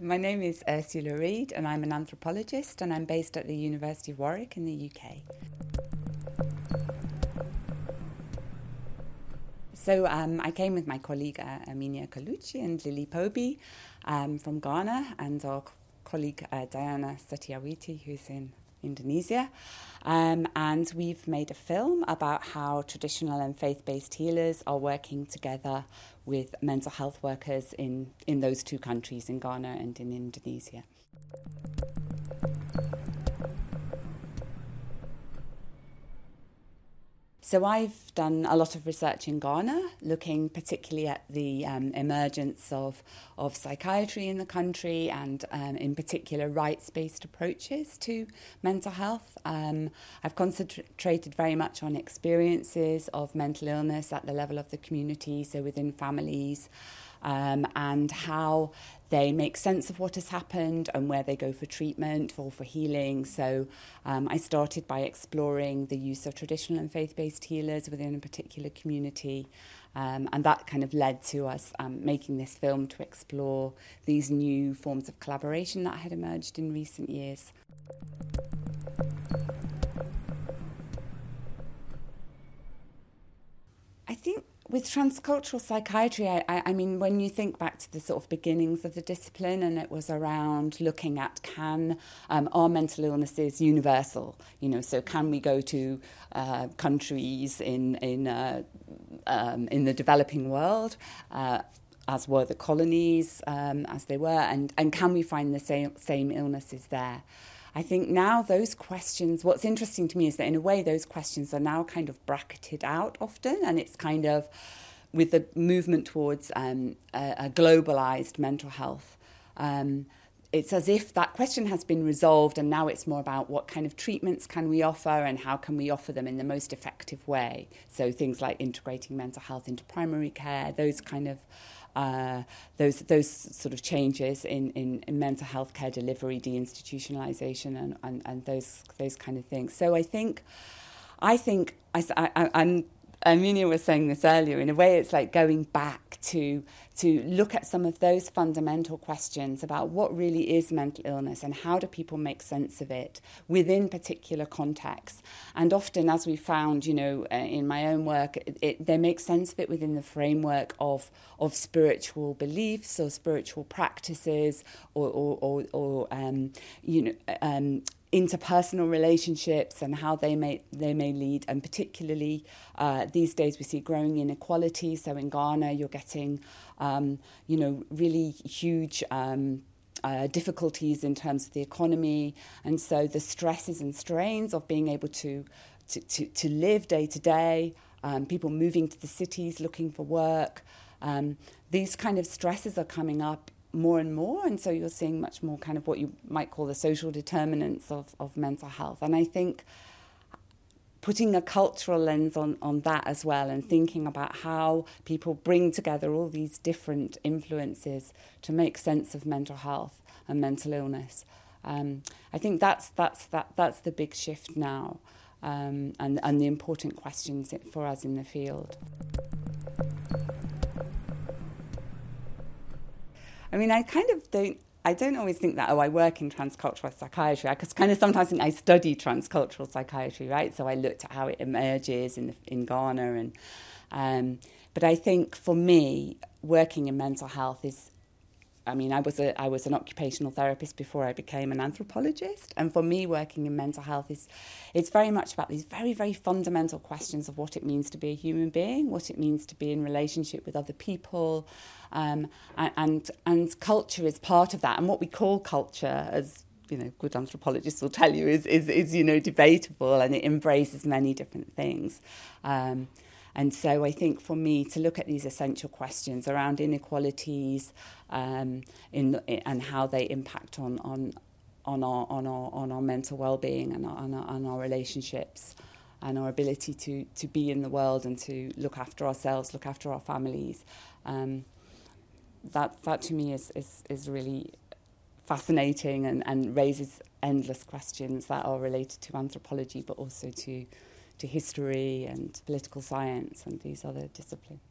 My name is Ursula Read, and I'm an anthropologist, and I'm based at the University of Warwick in the UK. So um, I came with my colleague uh, Aminia Kaluchi and Lily Kpobi um, from Ghana, and our colleague uh, Diana Setiyawati, who's in Indonesia. Um, and we've made a film about how traditional and faith based healers are working together with mental health workers in, in those two countries, in Ghana and in Indonesia. So I've done a lot of research in Ghana, looking particularly at the um, emergence of, of psychiatry in the country and um, in particular rights-based approaches to mental health. Um, I've concentrated very much on experiences of mental illness at the level of the community, so within families, um, and how they make sense of what has happened and where they go for treatment or for healing. So um, I started by exploring the use of traditional and faith based healers within a particular community. Um, and that kind of led to us um, making this film to explore these new forms of collaboration that had emerged in recent years. With transcultural psychiatry, I, I, mean, when you think back to the sort of beginnings of the discipline, and it was around looking at can um, are mental illnesses universal? You know, so can we go to uh, countries in in uh, um, in the developing world? Uh, as were the colonies, um, as they were, and, and can we find the same, same illnesses there? I think now those questions, what's interesting to me is that in a way those questions are now kind of bracketed out often, and it's kind of with the movement towards um, a, a, globalized mental health. Um, it's as if that question has been resolved and now it's more about what kind of treatments can we offer and how can we offer them in the most effective way so things like integrating mental health into primary care those kind of uh, those those sort of changes in, in, in mental health care delivery, deinstitutionalization, and, and, and those those kind of things. So I think, I think I, I, I'm Aminia was saying this earlier. In a way, it's like going back to to look at some of those fundamental questions about what really is mental illness and how do people make sense of it within particular contexts. And often, as we found, you know, uh, in my own work, it, it, they make sense of it within the framework of of spiritual beliefs or spiritual practices or or, or, or um, you know. Um, interpersonal relationships and how they may they may lead. And particularly uh, these days we see growing inequality. So in Ghana you're getting um, you know really huge um, uh, difficulties in terms of the economy. And so the stresses and strains of being able to to, to, to live day to day um, people moving to the cities looking for work um, these kind of stresses are coming up more and more. And so you're seeing much more kind of what you might call the social determinants of, of mental health. And I think putting a cultural lens on, on that as well and thinking about how people bring together all these different influences to make sense of mental health and mental illness. Um, I think that's, that's, that, that's the big shift now um, and, and the important questions for us in the field. I mean, I kind of don't. I don't always think that, oh, I work in transcultural psychiatry. I kind of sometimes think I study transcultural psychiatry, right? So I looked at how it emerges in, the, in Ghana. and um, But I think for me, working in mental health is I mean, I was a I was an occupational therapist before I became an anthropologist, and for me, working in mental health is it's very much about these very very fundamental questions of what it means to be a human being, what it means to be in relationship with other people, um, and, and culture is part of that, and what we call culture as you know, good anthropologists will tell you is, is, is you know, debatable and it embraces many different things. Um, and so I think for me to look at these essential questions around inequalities um, in, and how they impact on, on, on, our, on, our, on our mental well-being and our, on, our, on our relationships and our ability to, to be in the world and to look after ourselves, look after our families. Um, that, that to me is, is, is really fascinating and, and raises endless questions that are related to anthropology but also to to history and political science and these other disciplines.